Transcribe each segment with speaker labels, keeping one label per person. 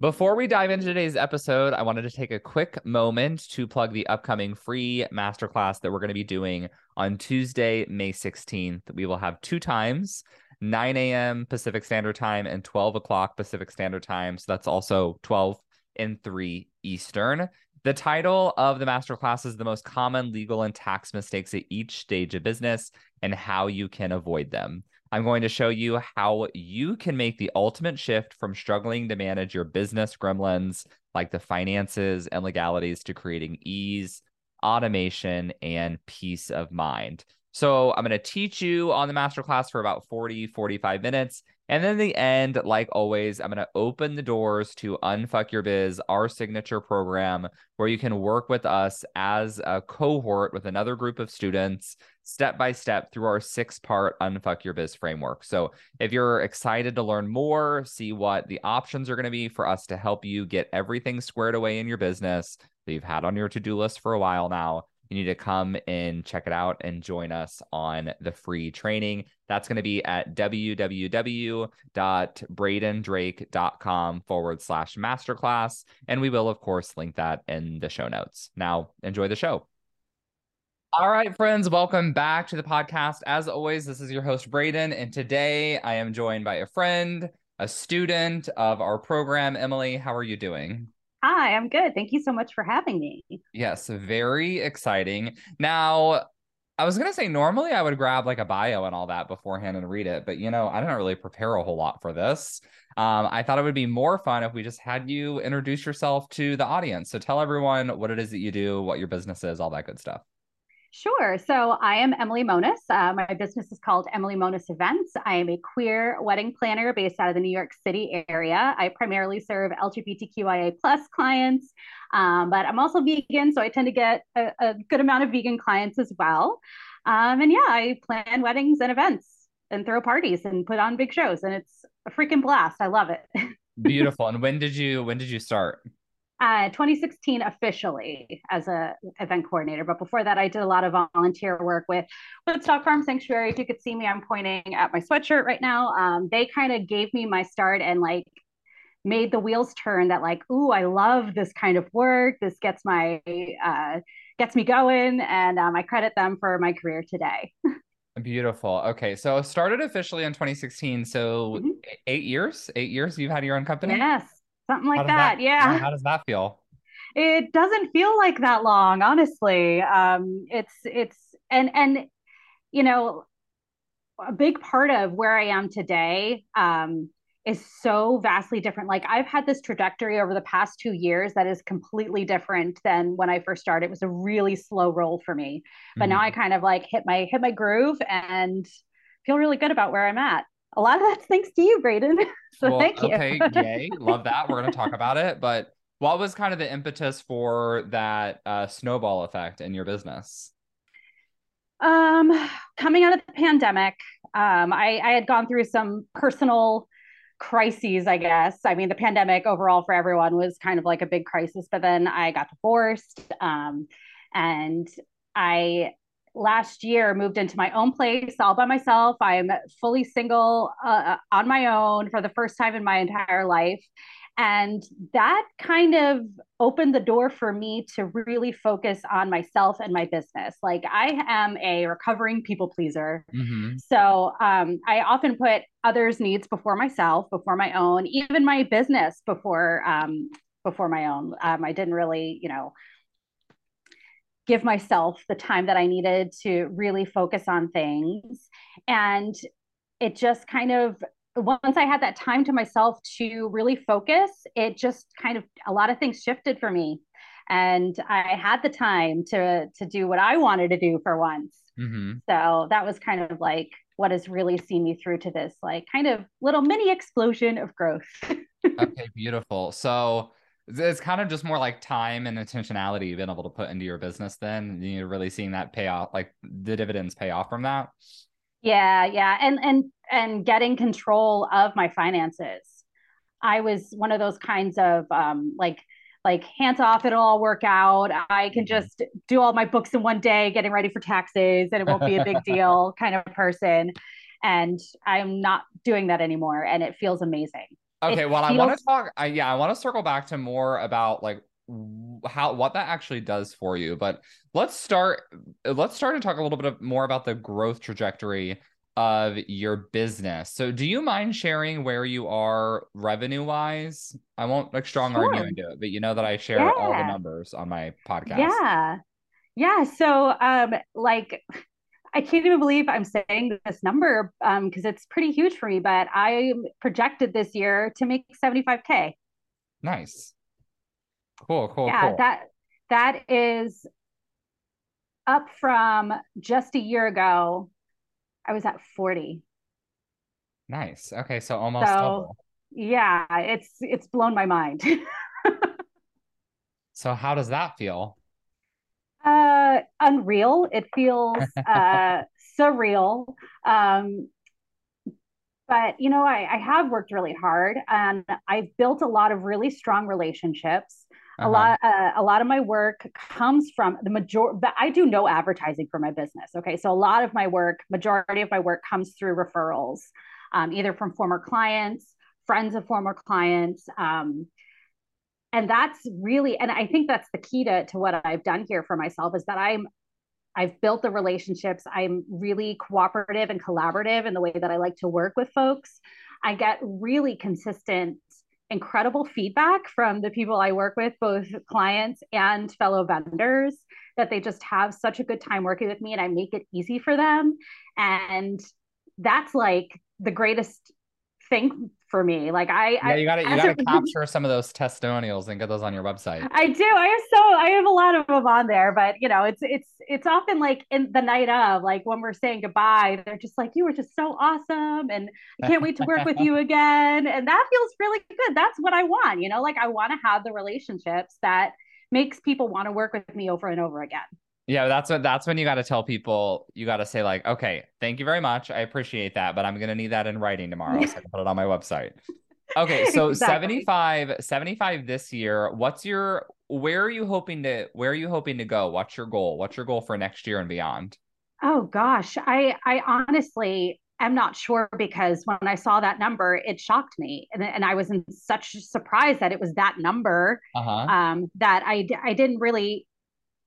Speaker 1: Before we dive into today's episode, I wanted to take a quick moment to plug the upcoming free masterclass that we're going to be doing on Tuesday, May 16th. We will have two times 9 a.m. Pacific Standard Time and 12 o'clock Pacific Standard Time. So that's also 12 and 3 Eastern. The title of the masterclass is the most common legal and tax mistakes at each stage of business and how you can avoid them. I'm going to show you how you can make the ultimate shift from struggling to manage your business gremlins, like the finances and legalities, to creating ease, automation, and peace of mind. So, I'm going to teach you on the masterclass for about 40, 45 minutes. And then the end, like always, I'm going to open the doors to Unfuck Your Biz, our signature program, where you can work with us as a cohort with another group of students step by step through our six part Unfuck Your Biz framework. So if you're excited to learn more, see what the options are going to be for us to help you get everything squared away in your business that you've had on your to do list for a while now you need to come and check it out and join us on the free training. That's going to be at www.bradendrake.com forward slash masterclass. And we will, of course, link that in the show notes. Now, enjoy the show. All right, friends, welcome back to the podcast. As always, this is your host, Braden. And today I am joined by a friend, a student of our program. Emily, how are you doing?
Speaker 2: Hi, I'm good. Thank you so much for having me.
Speaker 1: Yes, very exciting. Now, I was gonna say normally I would grab like a bio and all that beforehand and read it, but you know, I didn't really prepare a whole lot for this. Um, I thought it would be more fun if we just had you introduce yourself to the audience. So tell everyone what it is that you do, what your business is, all that good stuff.
Speaker 2: Sure. So I am Emily Monus. Uh, my business is called Emily Monus Events. I am a queer wedding planner based out of the New York City area. I primarily serve LGBTQIA plus clients, um, but I'm also vegan, so I tend to get a, a good amount of vegan clients as well. Um, and yeah, I plan weddings and events and throw parties and put on big shows, and it's a freaking blast. I love it.
Speaker 1: Beautiful. And when did you when did you start?
Speaker 2: Uh, 2016 officially as a event coordinator but before that i did a lot of volunteer work with woodstock farm sanctuary if you could see me i'm pointing at my sweatshirt right now um, they kind of gave me my start and like made the wheels turn that like ooh i love this kind of work this gets my uh, gets me going and um, i credit them for my career today
Speaker 1: Beautiful. Okay, so started officially in 2016. So mm-hmm. eight years, eight years you've had your own company.
Speaker 2: Yes, something like that. that. Yeah.
Speaker 1: How does that feel?
Speaker 2: It doesn't feel like that long, honestly. Um, it's it's and and you know, a big part of where I am today um, is so vastly different. Like I've had this trajectory over the past two years that is completely different than when I first started. It was a really slow roll for me, but mm-hmm. now I kind of like hit my hit my groove and feel really good about where I'm at a lot of that's thanks to you, Braden. so well, thank you.
Speaker 1: okay, yay. Love that. We're going to talk about it. But what was kind of the impetus for that uh, snowball effect in your business?
Speaker 2: Um, coming out of the pandemic, um, I, I had gone through some personal crises, I guess. I mean, the pandemic overall for everyone was kind of like a big crisis, but then I got divorced. Um, and I last year moved into my own place all by myself. I'm fully single uh, uh, on my own for the first time in my entire life. And that kind of opened the door for me to really focus on myself and my business. Like, I am a recovering people pleaser. Mm-hmm. So um, I often put others' needs before myself, before my own, even my business before. Um, before my own um, i didn't really you know give myself the time that I needed to really focus on things. And it just kind of, once I had that time to myself to really focus, it just kind of, a lot of things shifted for me. and I had the time to to do what I wanted to do for once. Mm-hmm. So that was kind of like what has really seen me through to this like kind of little mini explosion of growth.
Speaker 1: okay, beautiful. So it's kind of just more like time and intentionality you've been able to put into your business then you're really seeing that pay off like the dividends pay off from that?
Speaker 2: Yeah yeah and and and getting control of my finances. I was one of those kinds of um like like hands off it'll all work out. I can mm-hmm. just do all my books in one day getting ready for taxes and it won't be a big deal kind of person. And i'm not doing that anymore and it feels amazing
Speaker 1: Okay, well, feels... I want to talk. I, yeah, I want to circle back to more about like how what that actually does for you. But let's start. Let's start and talk a little bit of, more about the growth trajectory of your business. So, do you mind sharing where you are revenue wise? I won't like strong sure. argue into it, but you know that I share yeah. all the numbers on my podcast.
Speaker 2: Yeah. Yeah. So, um, like I can't even believe I'm saying this number because um, it's pretty huge for me, but I projected this year to make 75K.
Speaker 1: Nice. Cool, cool,
Speaker 2: yeah,
Speaker 1: cool.
Speaker 2: that that is up from just a year ago. I was at 40.
Speaker 1: Nice. Okay, so almost so, double.
Speaker 2: Yeah, it's it's blown my mind.
Speaker 1: so how does that feel?
Speaker 2: Uh, unreal. It feels uh, surreal. Um, but you know, I, I have worked really hard, and I've built a lot of really strong relationships. Uh-huh. A lot, uh, a lot of my work comes from the majority. But I do no advertising for my business. Okay, so a lot of my work, majority of my work, comes through referrals, um, either from former clients, friends of former clients. Um, and that's really and i think that's the key to, to what i've done here for myself is that i'm i've built the relationships. I'm really cooperative and collaborative in the way that i like to work with folks. I get really consistent incredible feedback from the people i work with both clients and fellow vendors that they just have such a good time working with me and i make it easy for them. And that's like the greatest thing for me. Like I,
Speaker 1: yeah, you got to you got to capture some of those testimonials and get those on your website.
Speaker 2: I do. I have so I have a lot of them on there, but you know, it's it's it's often like in the night of, like when we're saying goodbye, they're just like, "You were just so awesome, and I can't wait to work with you again." And that feels really good. That's what I want. You know, like I want to have the relationships that makes people want to work with me over and over again.
Speaker 1: Yeah, that's what that's when you got to tell people you got to say like, okay, thank you very much, I appreciate that, but I'm gonna need that in writing tomorrow, so I can put it on my website. Okay, so exactly. 75, 75 this year. What's your where are you hoping to where are you hoping to go? What's your goal? What's your goal for next year and beyond?
Speaker 2: Oh gosh, I I honestly am not sure because when I saw that number, it shocked me, and, and I was in such surprise that it was that number uh-huh. um, that I I didn't really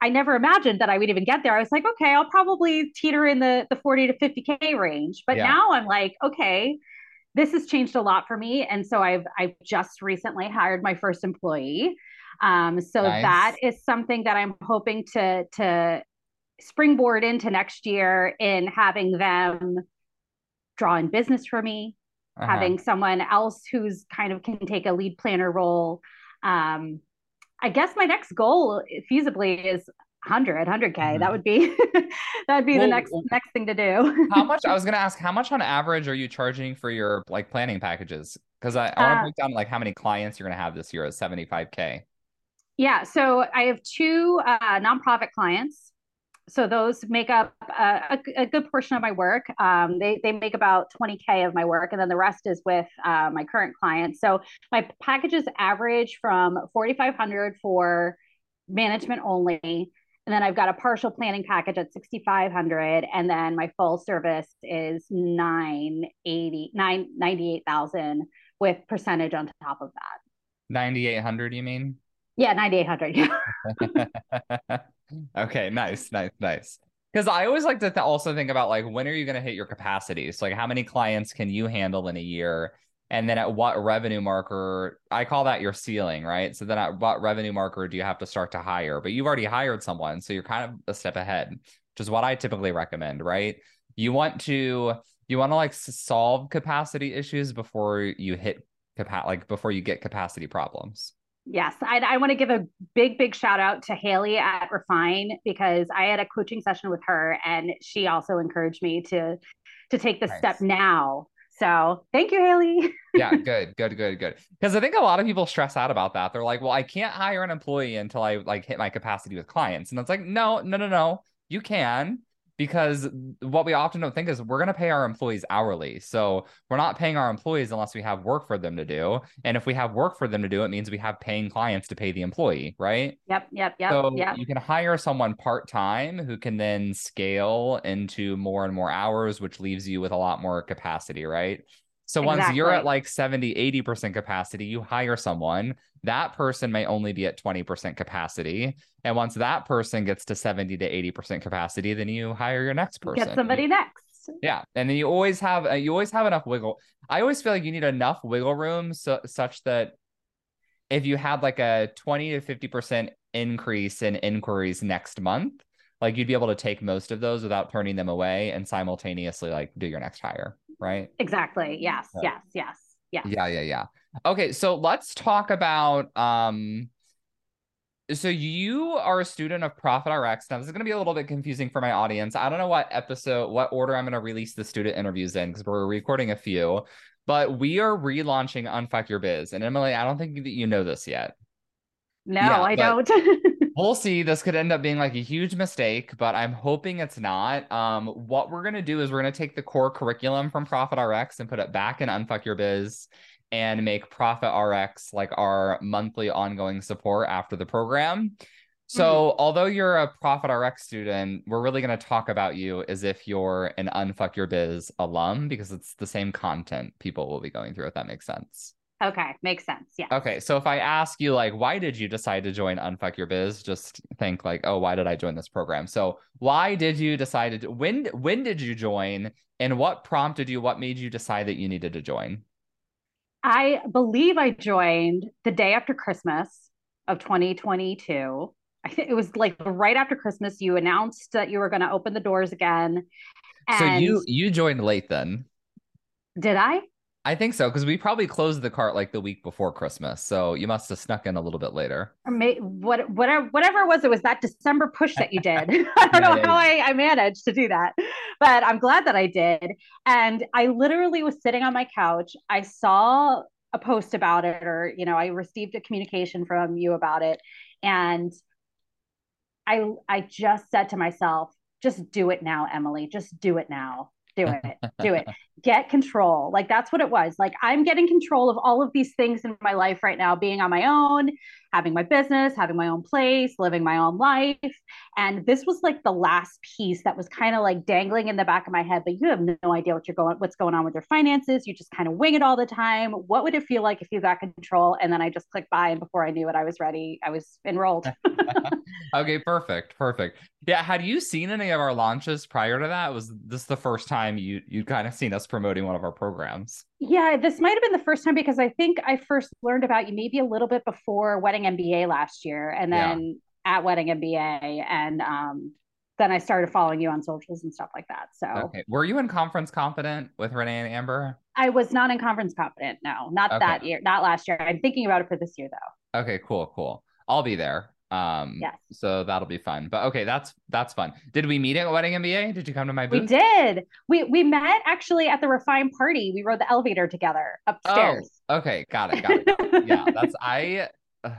Speaker 2: I never imagined that I would even get there. I was like, okay, I'll probably teeter in the the 40 to 50k range. But yeah. now I'm like, okay, this has changed a lot for me. And so I've I've just recently hired my first employee. Um, so nice. that is something that I'm hoping to to springboard into next year in having them draw in business for me, uh-huh. having someone else who's kind of can take a lead planner role. Um, I guess my next goal feasibly is 100 100k mm-hmm. that would be that would be well, the next next thing to do.
Speaker 1: How much i was going to ask how much on average are you charging for your like planning packages? Because i, I want to uh, break down like how many clients you're going to have this year at 75k
Speaker 2: yeah so i have two uh, nonprofit clients so those make up a, a, good portion of my work. Um, they they make about 20k of my work, and then the rest is with uh, my current clients. So my packages average from 4,500 for management only, and then I've got a partial planning package at 6,500, and then my full service is 980 9 98,000 with percentage on top of that.
Speaker 1: 9,800, you mean?
Speaker 2: Yeah, 9,800.
Speaker 1: okay, nice, nice, nice. Because I always like to th- also think about like when are you going to hit your capacities? Like how many clients can you handle in a year? And then at what revenue marker? I call that your ceiling, right? So then at what revenue marker do you have to start to hire? But you've already hired someone, so you're kind of a step ahead, which is what I typically recommend, right? You want to you want to like solve capacity issues before you hit capa- like before you get capacity problems.
Speaker 2: Yes, I, I want to give a big, big shout out to Haley at Refine because I had a coaching session with her, and she also encouraged me to to take the nice. step now. So thank you, Haley.
Speaker 1: yeah, good, good, good, good. Because I think a lot of people stress out about that. They're like, "Well, I can't hire an employee until I like hit my capacity with clients," and it's like, no, no, no, no, you can because what we often don't think is we're going to pay our employees hourly. So we're not paying our employees unless we have work for them to do. And if we have work for them to do, it means we have paying clients to pay the employee, right?
Speaker 2: Yep, yep, yep.
Speaker 1: So
Speaker 2: yep.
Speaker 1: you can hire someone part time who can then scale into more and more hours, which leaves you with a lot more capacity, right? So once exactly. you're at like 70, 80% capacity, you hire someone. That person may only be at 20% capacity. And once that person gets to 70 to 80% capacity, then you hire your next person.
Speaker 2: Get somebody next.
Speaker 1: Yeah. And then you always have uh, you always have enough wiggle. I always feel like you need enough wiggle room so, such that if you had like a 20 to 50% increase in inquiries next month, like you'd be able to take most of those without turning them away and simultaneously like do your next hire right?
Speaker 2: Exactly. Yes. Yeah. Yes. Yes. Yes.
Speaker 1: Yeah. Yeah. Yeah. Okay. So let's talk about um so you are a student of Profit RX. Now this is going to be a little bit confusing for my audience. I don't know what episode, what order I'm going to release the student interviews in because we're recording a few, but we are relaunching Unfuck Your Biz. And Emily, I don't think that you know this yet.
Speaker 2: No, yeah, I don't.
Speaker 1: we'll see. This could end up being like a huge mistake, but I'm hoping it's not. Um, what we're gonna do is we're gonna take the core curriculum from Profit RX and put it back in Unfuck Your Biz and make Profit RX like our monthly ongoing support after the program. So, mm-hmm. although you're a Profit RX student, we're really going to talk about you as if you're an Unfuck Your Biz alum because it's the same content people will be going through, if that makes sense.
Speaker 2: Okay, makes sense. Yeah.
Speaker 1: Okay, so if I ask you like why did you decide to join Unfuck Your Biz, just think like, "Oh, why did I join this program?" So, why did you decide to when when did you join and what prompted you what made you decide that you needed to join?
Speaker 2: I believe I joined the day after Christmas of 2022. I think it was like right after Christmas you announced that you were going to open the doors again.
Speaker 1: so you you joined late then.
Speaker 2: Did I?
Speaker 1: I think so because we probably closed the cart like the week before Christmas, so you must have snuck in a little bit later.
Speaker 2: Or may, what, whatever, whatever it was, it was that December push that you did. I don't know how. I, I managed to do that, but I'm glad that I did. And I literally was sitting on my couch. I saw a post about it, or you know, I received a communication from you about it, and I I just said to myself, just do it now, Emily. Just do it now do it. Do it. Get control. Like that's what it was. Like i'm getting control of all of these things in my life right now being on my own having my business having my own place living my own life. And this was like the last piece that was kind of like dangling in the back of my head but you have no idea what you're going what's going on with your finances. You just kind of wing it all the time. What would it feel like if you got control? And then i just clicked buy and before i knew it i was ready. I was enrolled.
Speaker 1: Okay perfect perfect. Yeah had you seen any of our launches prior to that? Was this the first time you you kind of seen us promoting one of our programs
Speaker 2: yeah this might have been the first time because i think i first learned about you maybe a little bit before wedding mba last year and then yeah. at wedding mba and um then I started following you on socials and stuff like that. So,
Speaker 1: okay. Were you in conference confident with Renee and Amber?
Speaker 2: I was not in conference confident. No, not okay. that year, not last year. I'm thinking about it for this year though.
Speaker 1: Okay, cool, cool. I'll be there. Um, yes. So that'll be fun. But okay, that's that's fun. Did we meet at Wedding MBA? Did you come to my booth?
Speaker 2: We did. We we met actually at the Refine party. We rode the elevator together upstairs.
Speaker 1: Oh, okay, got it, got it. yeah, that's I. Uh,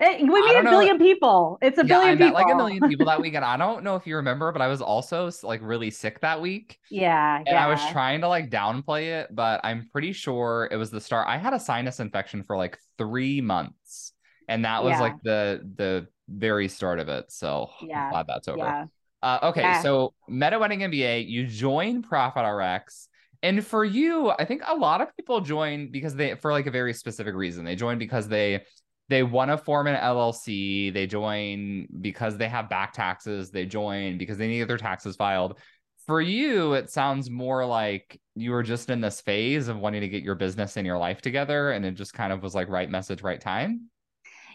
Speaker 2: we meet a billion know. people. It's a yeah, billion I met
Speaker 1: people. like a million people that weekend. I don't know if you remember, but I was also like really sick that week.
Speaker 2: Yeah.
Speaker 1: And
Speaker 2: yeah.
Speaker 1: I was trying to like downplay it, but I'm pretty sure it was the start. I had a sinus infection for like three months and that was yeah. like the the very start of it. So yeah. I'm glad that's over. Yeah. Uh, okay, yeah. so Meta Wedding MBA, you join Profit RX. And for you, I think a lot of people join because they for like a very specific reason. They join because they they want to form an LLC. They join because they have back taxes. They join because they need their taxes filed. For you, it sounds more like you were just in this phase of wanting to get your business and your life together, and it just kind of was like right message, right time.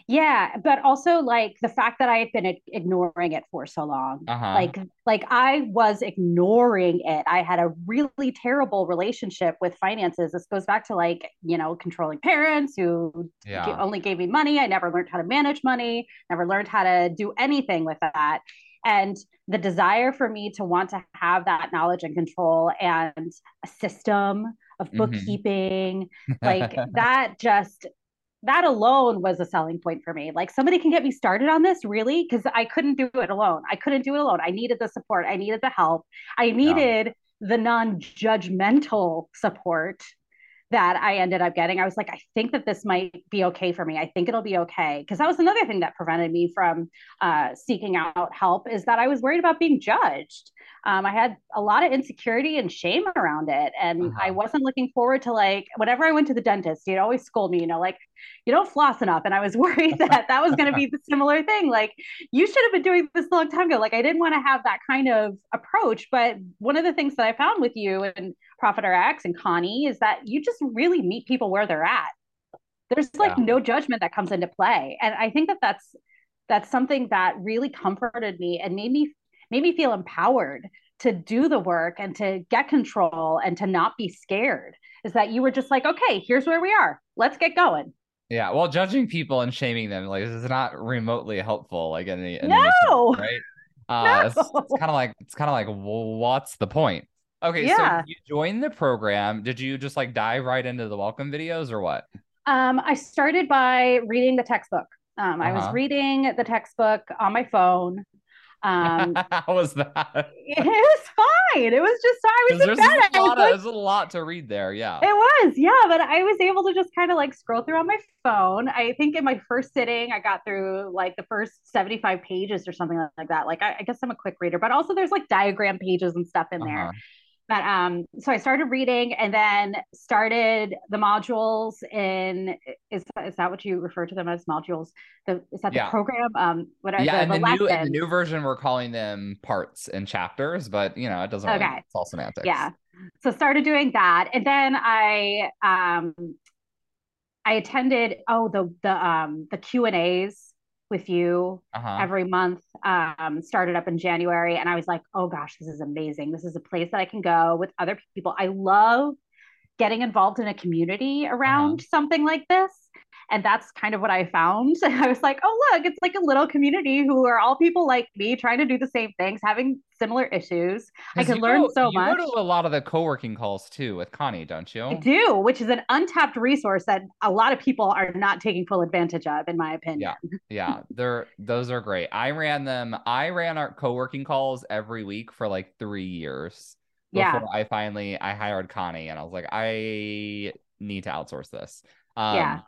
Speaker 2: Yeah, but also like the fact that I had been ignoring it for so long.
Speaker 1: Uh-huh.
Speaker 2: Like like I was ignoring it. I had a really terrible relationship with finances. This goes back to like, you know, controlling parents who
Speaker 1: Yeah.
Speaker 2: only gave me money. I never learned how to manage money, never learned how to do anything with that. And the desire for me to want to have that knowledge and control and a system of
Speaker 1: Mhm.
Speaker 2: bookkeeping, like that just that alone was a selling point for me. Like somebody can get me started on this, really, because I couldn't do it alone. I couldn't do it alone. I needed the support. I needed the help. I needed the non-judgmental support that I ended up getting. I was like, I think that this might be okay for me. I think it'll be okay. Because that was another thing that prevented me from uh, seeking out help is that I was worried about being judged. Um, I had a lot of insecurity and shame around it. And
Speaker 1: Uh-huh.
Speaker 2: I wasn't looking forward to like, whenever I went to the dentist, he'd always scold me, you know, like, you don't floss enough. And I was worried that that was going to be the similar thing. Like, you should have been doing this a long time ago. Like, I didn't want to have that kind of approach. But one of the things that I found with you and Profit RX and Connie is that you just really meet people where they're at. There's like
Speaker 1: Yeah.
Speaker 2: no judgment that comes into play. And I think that that's that's something that really comforted me and made me made me feel empowered to do the work and to get control and to not be scared is that you were just like okay here's where we are let's get going
Speaker 1: Yeah, well, judging people and shaming them like this is not remotely helpful. Like in the in any
Speaker 2: No!
Speaker 1: sense, right? Uh, it's,
Speaker 2: No!
Speaker 1: kind of like it's kind of like well, what's the point? Okay,
Speaker 2: Yeah.
Speaker 1: so you joined the program. Did you just like dive right into the welcome videos or what?
Speaker 2: um, i started by reading the textbook um, i was
Speaker 1: Uh-huh.
Speaker 2: reading the textbook on my phone um,
Speaker 1: How was that?
Speaker 2: it was fine it was just i was in
Speaker 1: There's
Speaker 2: bed
Speaker 1: a lot
Speaker 2: was
Speaker 1: of there's a lot to read there. Yeah.
Speaker 2: It was, yeah, but I was able to just kind of like scroll through on my phone. I think in my first sitting, I got through like the first 75 pages or something like that. Like, I, I guess I'm a quick reader, but also there's like diagram pages and stuff in there. But um, so I started reading and then started the modules in is is that what you refer to them as modules? The is that
Speaker 1: Yeah.
Speaker 2: the program? Um, what are
Speaker 1: Yeah,
Speaker 2: the,
Speaker 1: and
Speaker 2: the
Speaker 1: the new in the new version we're calling them parts and chapters, but you know it doesn't. Really,
Speaker 2: Okay.
Speaker 1: it's all semantics.
Speaker 2: yeah so started doing that and then i um i attended oh the the um the q and a's with you
Speaker 1: Uh-huh.
Speaker 2: every month um started up in january and i was like oh gosh this is amazing. This is a place that i can go with other people. I love getting involved in a community around something like this and that's kind of what i found i was like oh look it's like a little community who are all people like me trying to do the same things having similar issues I could learn
Speaker 1: go-
Speaker 2: so
Speaker 1: you
Speaker 2: much.
Speaker 1: You go to a lot of the co-working calls too with Connie, don't you?
Speaker 2: I do, which is an untapped resource that a lot of people are not taking full advantage of, in my opinion.
Speaker 1: Yeah, they're those are great. I ran them. I ran our co-working calls every week for like three years before
Speaker 2: Yeah.
Speaker 1: I finally I hired Connie, and I was like, I need to outsource this. Um,
Speaker 2: Yeah.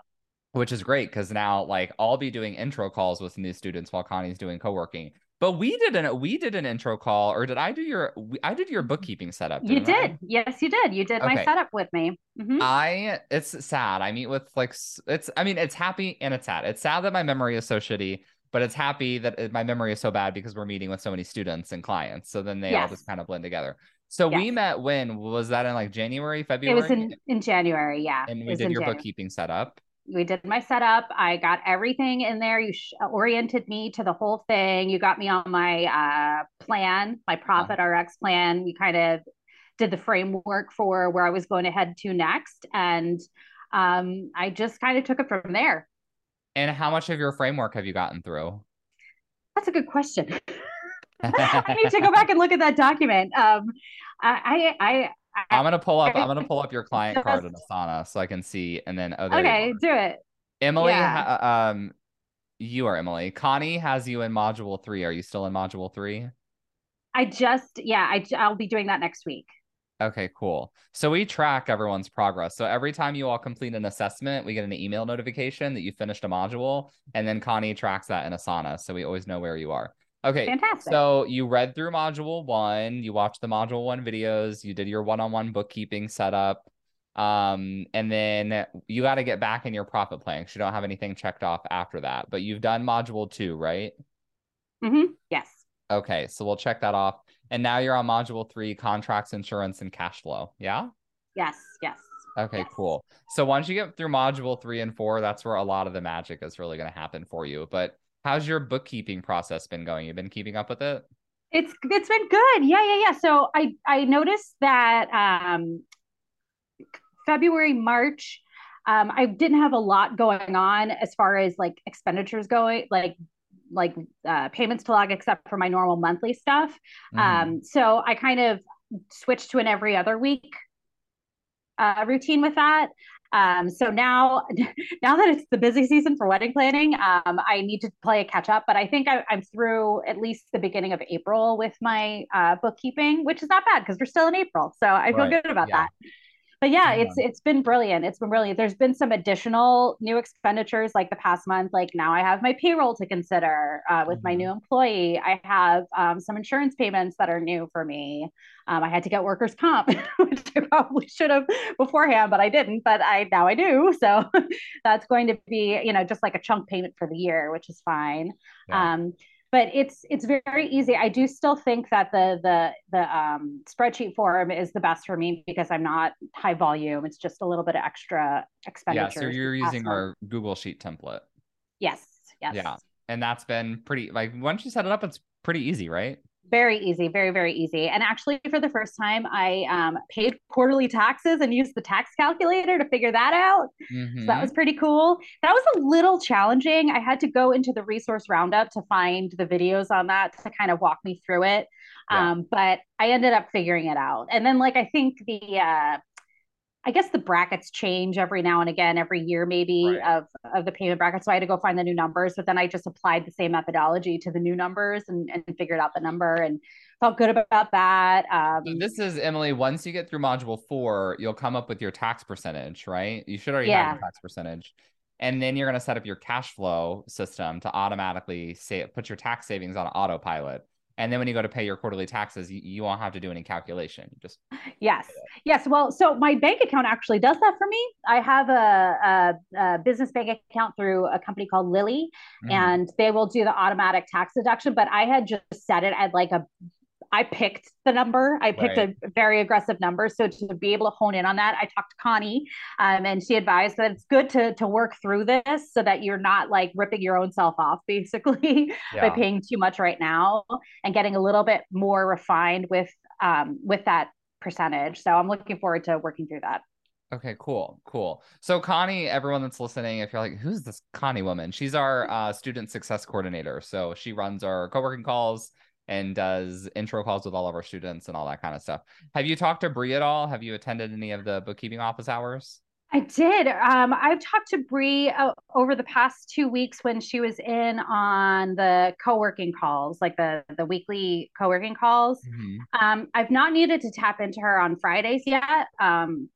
Speaker 1: Which is great because now like I'll be doing intro calls with new students while Connie's doing co-working. But we did an we did an intro call, or did I do your? I did your bookkeeping setup.
Speaker 2: You
Speaker 1: didn't I?
Speaker 2: Yes, you did. You did my setup with me. Mhm.
Speaker 1: I it's sad. I meet with like it's I mean it's happy and it's sad. It's sad that my memory is so shitty, but it's happy that it- my memory is so bad because we're meeting with so many students and clients. So then they all just kind of blend together. So we met when was that in like January, February?
Speaker 2: It was in, in January. Yeah.
Speaker 1: and we did your
Speaker 2: January.
Speaker 1: bookkeeping setup.
Speaker 2: We did my setup. I got everything in there. You sh- oriented me to the whole thing. You got me on my uh, plan, my Profit RX plan. We kind of did the framework for where I was going to head to next. And um, I just kind of took it from there.
Speaker 1: And how much of your framework have you gotten through?
Speaker 2: That's a good question. I need to go back and look at that document. Um, I, I, I,
Speaker 1: I'm gonna pull up. I'm gonna pull up your client card in Asana so I can see. And then oh,
Speaker 2: okay, do it.
Speaker 1: Emily,
Speaker 2: Yeah.
Speaker 1: ha- um, you are Emily. Connie has you in module three. Are you still in module three?
Speaker 2: I just, yeah, I, I'll be doing that next week.
Speaker 1: Okay, cool. So we track everyone's progress. So every time you all complete an assessment, we get an email notification that you finished a module, and then Connie tracks that in Asana. So we always know where you are. Okay.
Speaker 2: Fantastic.
Speaker 1: So you read through module one, you watched the module one videos, you did your one-on-one bookkeeping setup. Um, and then you got to get back in your profit plan 'cause you don't have anything checked off after that. But you've done module two, right?
Speaker 2: hmm Yes.
Speaker 1: Okay, so we'll check that off. And now you're on module three, contracts, insurance, and cash flow. Yeah?
Speaker 2: Yes. Yes.
Speaker 1: Okay,
Speaker 2: Yes.
Speaker 1: cool. So once you get through module three and four, that's where a lot of the magic is really going to happen for you. But how's your bookkeeping process been going? You've been keeping up with it?
Speaker 2: It's it's been good. Yeah, yeah, yeah. So I I noticed that um February, March, um, I didn't have a lot going on as far as like expenditures going, like like uh, payments to log, except for my normal monthly stuff.
Speaker 1: Mhm.
Speaker 2: Um, so I kind of switched to an every other week uh, routine with that. Um, so now, now that it's the busy season for wedding planning, um, I need to play a catch up. But I think I, I'm through at least the beginning of April with my uh, bookkeeping, which is not bad because we're still in April. So I feel
Speaker 1: Right.
Speaker 2: good about
Speaker 1: Yeah.
Speaker 2: that. But yeah,
Speaker 1: Yeah.
Speaker 2: it's it's been brilliant. It's been brilliant. There's been some additional new expenditures like the past month. Like now I have my payroll to consider uh, with my
Speaker 1: Mhm.
Speaker 2: new employee. I have um, some insurance payments that are new for me. Um, I had to get workers' comp, which I probably should have beforehand, but I didn't. But I now I do. So that's going to be you know just like a chunk payment for the year, which is fine.
Speaker 1: Yeah.
Speaker 2: Um, but it's it's very easy. I do still think that the the the um, spreadsheet form is the best for me because I'm not high volume. It's just a little bit of extra
Speaker 1: expenditure.
Speaker 2: Yeah.
Speaker 1: So you're using our Google Sheet template.
Speaker 2: yes, yes,
Speaker 1: Yeah. And that's been pretty, like, once you set it up, it's pretty easy, right?
Speaker 2: Very easy, very very easy. And actually, for the first time, I um, paid quarterly taxes and used the tax calculator to figure that out.
Speaker 1: Mhm.
Speaker 2: So that was pretty cool. That was a little challenging. I had to go into the resource roundup to find the videos on that to kind of walk me through it.
Speaker 1: Yeah.
Speaker 2: Um, but I ended up figuring it out. And then, like, I think the, uh, I guess the brackets change every now and again, every year maybe
Speaker 1: Right.
Speaker 2: of of the payment bracket. So I had to go find the new numbers, but then I just applied the same methodology to the new numbers and, and figured out the number and felt good about that. Um,
Speaker 1: So this is Emily. Once you get through module four, you'll come up with your tax percentage, right? You should already have
Speaker 2: Yeah.
Speaker 1: your tax percentage. And then you're going to set up your cash flow system to automatically say put your tax savings on autopilot. And then when you go to pay your quarterly taxes, you, you won't have to do any calculation. You just
Speaker 2: Yes. Yes. Well, so my bank account actually does that for me. I have a, a, a business bank account through a company called Lili,
Speaker 1: Mhm.
Speaker 2: and they will do the automatic tax deduction. But I had just set it at like a, I picked the number. I picked
Speaker 1: Right.
Speaker 2: a very aggressive number. So to be able to hone in on that, I talked to Connie, um, and she advised that it's good to to work through this so that you're not like ripping your own self off, basically by paying too much right now and getting a little bit more refined with um, with that percentage. So I'm looking forward to working through that.
Speaker 1: Okay, cool, cool. So Connie, everyone that's listening, if you're like, who's this Connie woman? She's our uh, student success coordinator. So she runs our co-working calls and does intro calls with all of our students and all that kind of stuff. Have you talked to Bree at all? Have you attended any of the bookkeeping office hours?
Speaker 2: I did. Um, I've talked to Bree uh, over the past two weeks when she was in on the co-working calls, like the the weekly co-working calls. Um, I've not needed to tap into her on Fridays yet um,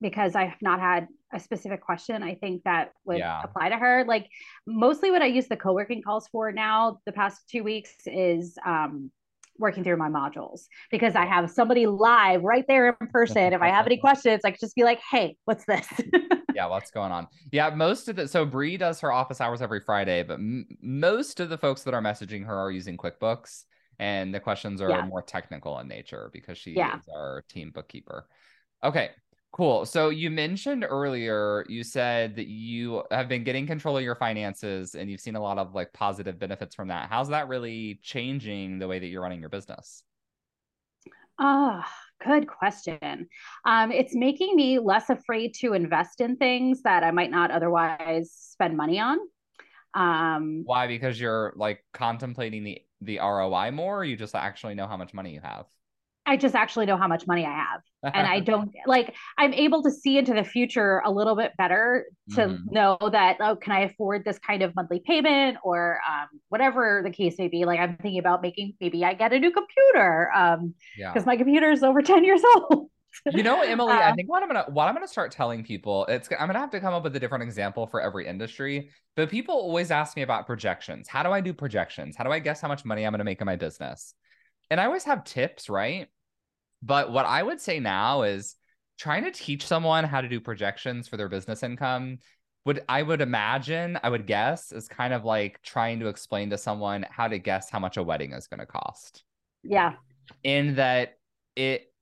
Speaker 2: because I have not had a specific question. I think that would
Speaker 1: Yeah.
Speaker 2: apply to her. Like mostly what I use the co-working calls for now, the past two weeks, is um, working through my modules because I have somebody live right there in person. If I have any questions, I can just be like, "Hey, what's this?"
Speaker 1: yeah, what's going on? Yeah, most of the so Bree does her office hours every Friday, but m- most of the folks that are messaging her are using QuickBooks, and the questions are
Speaker 2: Yeah.
Speaker 1: more technical in nature because she
Speaker 2: Yeah.
Speaker 1: is our team bookkeeper. Okay, cool. So you mentioned earlier, you said that you have been getting control of your finances, and you've seen a lot of like positive benefits from that. How's that really changing the way that you're running your business?
Speaker 2: Ah, good question. Um, it's making me less afraid to invest in things that I might not otherwise spend money on. Um,
Speaker 1: Why? Because you're like contemplating the the ROI more, or you just actually know how much money you have.
Speaker 2: I just actually know how much money I have. and I don't like I'm able to see into the future a little bit better to
Speaker 1: Mhm.
Speaker 2: know that oh can I afford this kind of monthly payment or um, whatever the case may be like I'm thinking about making maybe I get a new computer um
Speaker 1: yeah.
Speaker 2: because my computer is over 10 years old
Speaker 1: You know, Emily, I
Speaker 2: Uh,
Speaker 1: think what I'm gonna what I'm gonna start telling people, it's I'm gonna have to come up with a different example for every industry. But people always ask me about projections. How do I do projections? How do I guess how much money I'm gonna make in my business? And I always have tips, right? But what I would say now is trying to teach someone how to do projections for their business income would I would imagine, I would guess, is kind of like trying to explain to someone how to guess how much a wedding is gonna cost
Speaker 2: yeah
Speaker 1: in that it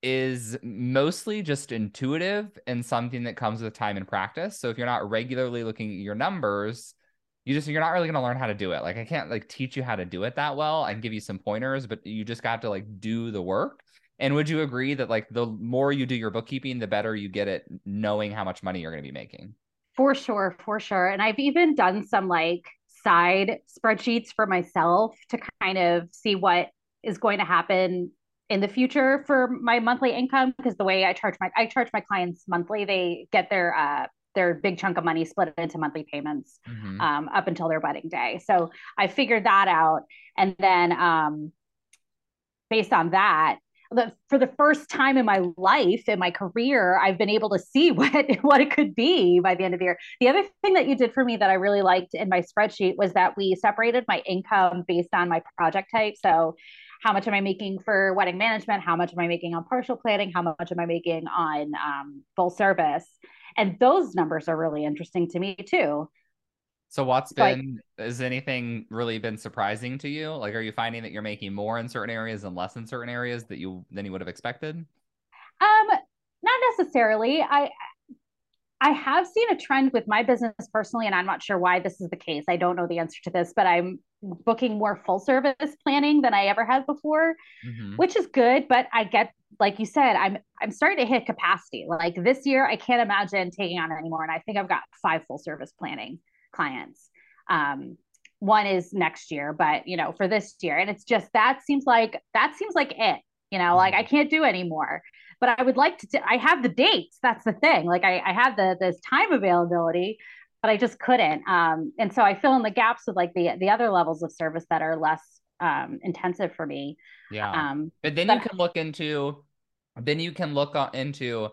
Speaker 1: is mostly just intuitive and something that comes with time and practice. So if you're not regularly looking at your numbers, you just you're not really going to learn how to do it. Like I can't like teach you how to do it that well. and give you some pointers, but you just got to like do the work. And would you agree that like the more you do your bookkeeping, the better you get at knowing how much money you're going to be making?
Speaker 2: For sure, for sure. And I've even done some like side spreadsheets for myself to kind of see what is going to happen in the future for my monthly income because the way I charge my I charge my clients monthly, they get their uh their big chunk of money split into monthly payments mm-hmm. um, up until their wedding day. So I figured that out, and then um, based on that, the, for the first time in my life in my career i've been able to see what what it could be by the end of the year. The other thing that you did for me that i really liked in my spreadsheet was that we separated my income based on my project type. So how much am i making for wedding management? How much am i making on partial planning? How much am i making on um, full service and those numbers are really interesting to me too
Speaker 1: so what's been like, has anything really been surprising to you? Like are you finding that you're making more in certain areas and less in certain areas that you than you would have expected?
Speaker 2: Um not necessarily. I I have seen a trend with my business personally, and I'm not sure why this is the case. I don't know the answer to this, but I'm booking more full service planning than I ever had before, mm-hmm. which is good. But I get, like you said, I'm I'm starting to hit capacity. Like this year, I can't imagine taking on anymore, and I think I've got five full service planning clients. Um, one is next year, but you know, for this year, and it's just that seems like that seems like it. You know, like I mm-hmm. can't do anymore. But I would like to. T- I have the dates. That's the thing. Like I, I have the this time availability, but I just couldn't. Um, and so I fill in the gaps with like the the other levels of service that are less um, intensive for me.
Speaker 1: Yeah. Um, but then but, you can look into. Then you can look into.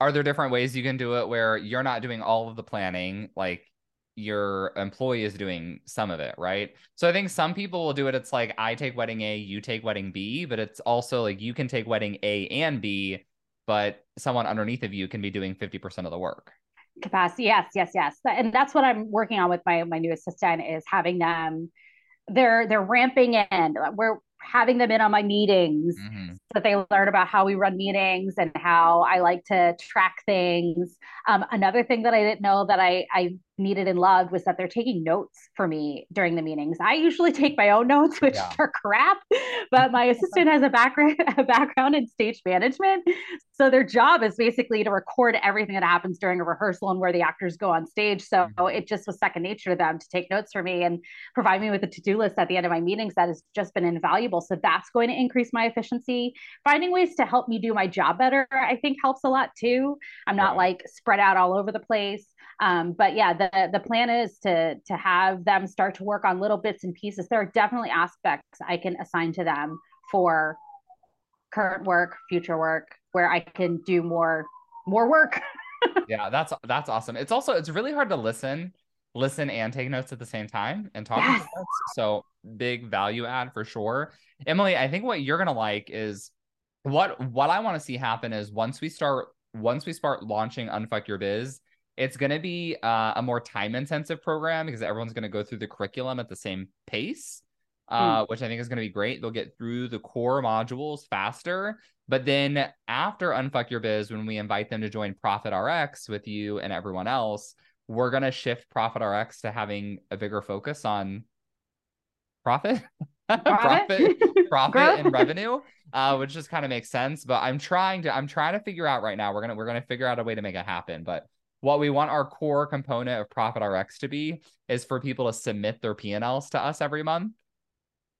Speaker 1: Are there different ways you can do it where you're not doing all of the planning, like your employee is doing some of it, right? So I think some people will do it. It's like I take wedding A, you take wedding B, but it's also like you can take wedding A and B, but someone underneath of you can be doing 50% of the work.
Speaker 2: Capacity. Yes, yes, yes. And that's what I'm working on with my my new assistant is having them they're they're ramping in. We're having them in on my meetings mm-hmm. so that they learn about how we run meetings and how I like to track things. Um, another thing that I didn't know that I, I needed and loved was that they're taking notes for me during the meetings. I usually take my own notes, which yeah. are crap, but my assistant has a background a background in stage management. So their job is basically to record everything that happens during a rehearsal and where the actors go on stage. So mm-hmm. it just was second nature to them to take notes for me and provide me with a to-do list at the end of my meetings that has just been invaluable. So that's going to increase my efficiency. Finding ways to help me do my job better, I think helps a lot too. I'm not right. like spread out all over the place. Um, but yeah, the the plan is to to have them start to work on little bits and pieces. There are definitely aspects I can assign to them for current work, future work, where I can do more more work.
Speaker 1: yeah, that's that's awesome. It's also it's really hard to listen, listen and take notes at the same time and talk. Yes. So big value add for sure. Emily, I think what you're gonna like is what what I want to see happen is once we start once we start launching Unfuck Your Biz, it's going to be uh, a more time intensive program because everyone's going to go through the curriculum at the same pace, uh, mm. which I think is going to be great. They'll get through the core modules faster. But then after Unfuck Your Biz, when we invite them to join Profit RX with you and everyone else, we're going to shift Profit RX to having a bigger focus on profit. profit, profit, and revenue, uh, which just kind of makes sense. But I'm trying to, I'm trying to figure out right now. We're gonna, we're gonna figure out a way to make it happen. But what we want our core component of Profit RX to be is for people to submit their P&Ls to us every month,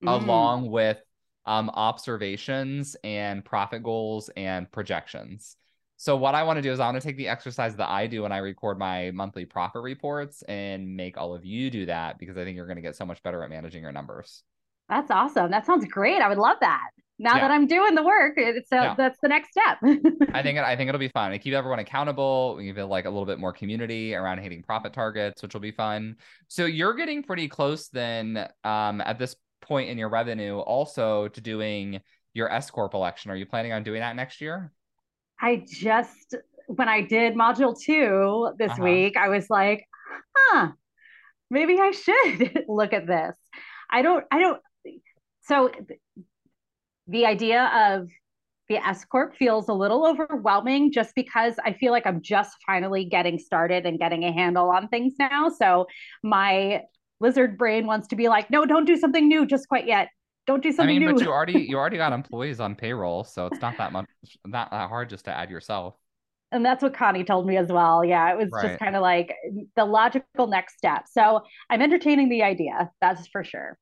Speaker 1: mm. along with um, observations and profit goals and projections. So what I want to do is I want to take the exercise that I do when I record my monthly profit reports and make all of you do that because I think you're going to get so much better at managing your numbers.
Speaker 2: That's awesome. That sounds great. I would love that now yeah. that I'm doing the work, it's a, yeah. that's the next step.
Speaker 1: I think I think it'll be fun. We keep everyone accountable. We give it like a little bit more community around hitting profit targets, which will be fun. So you're getting pretty close then um, at this point in your revenue also to doing your S corp election. Are you planning on doing that next year?
Speaker 2: I just when I did module two this uh-huh. week, I was like, huh, maybe I should look at this. I don't I don't so the idea of the S Corp feels a little overwhelming just because I feel like I'm just finally getting started and getting a handle on things now. So my lizard brain wants to be like, no, don't do something new just quite yet. Don't do something I mean, new.
Speaker 1: but you already you already got employees on payroll, so it's not that much not that hard just to add yourself.
Speaker 2: And that's what Connie told me as well. Yeah, it was right. just kind of like the logical next step. So I'm entertaining the idea. That's for sure.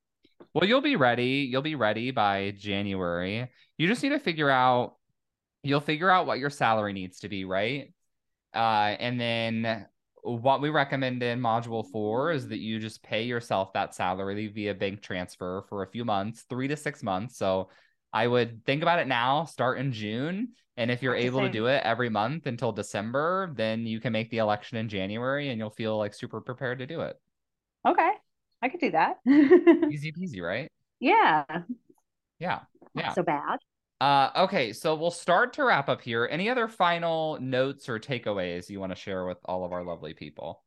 Speaker 1: Well, you'll be ready. You'll be ready by January. You just need to figure out you'll figure out what your salary needs to be, right? Uh, and then what we recommend in module four is that you just pay yourself that salary via bank transfer for a few months, three to six months. So I would think about it now, start in June. And if you're able to do it every month until December, then you can make the election in January and you'll feel like super prepared to do it.
Speaker 2: Okay. I could do that.
Speaker 1: Easy peasy, right?
Speaker 2: Yeah.
Speaker 1: Yeah. Yeah.
Speaker 2: Not so bad.
Speaker 1: Uh, okay, so we'll start to wrap up here. Any other final notes or takeaways you want to share with all of our lovely people?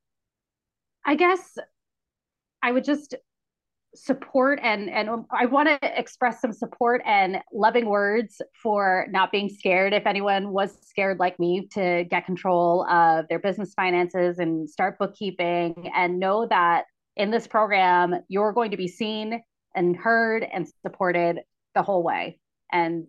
Speaker 2: I guess I would just support and and I want to express some support and loving words for not being scared if anyone was scared like me to get control of their business finances and start bookkeeping and know that in this program, you're going to be seen and heard and supported the whole way. And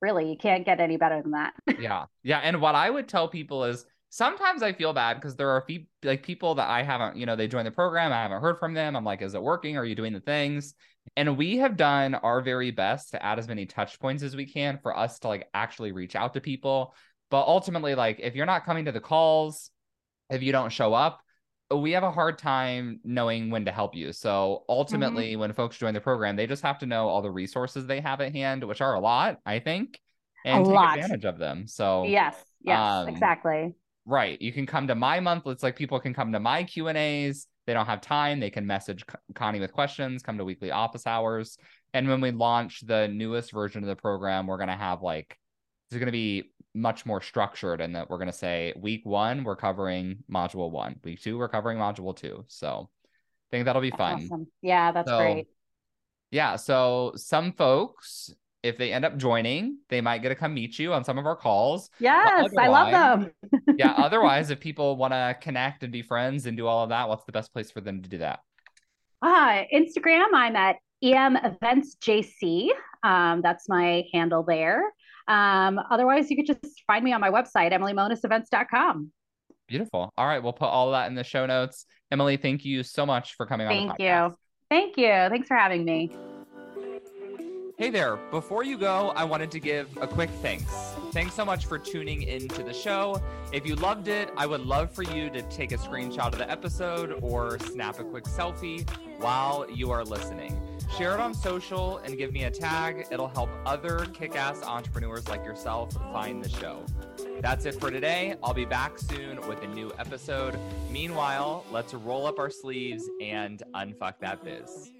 Speaker 2: really, you can't get any better than that.
Speaker 1: yeah. Yeah. And what I would tell people is sometimes I feel bad because there are few like people that I haven't, you know, they join the program. I haven't heard from them. I'm like, is it working? Are you doing the things? And we have done our very best to add as many touch points as we can for us to like actually reach out to people. But ultimately, like if you're not coming to the calls, if you don't show up, we have a hard time knowing when to help you. So ultimately, mm-hmm. when folks join the program, they just have to know all the resources they have at hand, which are a lot, I think, and a take lot. advantage of them. So
Speaker 2: yes, yes, um, exactly.
Speaker 1: Right. You can come to my month. It's like people can come to my Q and A's. They don't have time. They can message Connie with questions. Come to weekly office hours. And when we launch the newest version of the program, we're gonna have like it's going to be much more structured and that we're going to say week one we're covering module one week two we're covering module two. So i think that'll be fun.
Speaker 2: awesome. yeah that's so, great.
Speaker 1: yeah so some folks if they end up joining they might get to come meet you on some of our calls.
Speaker 2: Yes i love them.
Speaker 1: yeah otherwise if people want to connect and be friends and do all of that what's the best place for them to do that?
Speaker 2: Uh instagram i'm at em events jc um, that's my handle there um, otherwise, you could just find me on my website, emilymonusevents.com.
Speaker 1: Beautiful. All right. We'll put all that in the show notes. Emily, thank you so much for coming
Speaker 2: thank
Speaker 1: on.
Speaker 2: Thank you. Thank you. Thanks for having me.
Speaker 1: Hey there. Before you go, I wanted to give a quick thanks. Thanks so much for tuning into the show. If you loved it, I would love for you to take a screenshot of the episode or snap a quick selfie while you are listening. Share it on social and give me a tag. It'll help other kick ass entrepreneurs like yourself find the show. That's it for today. I'll be back soon with a new episode. Meanwhile, let's roll up our sleeves and unfuck that biz.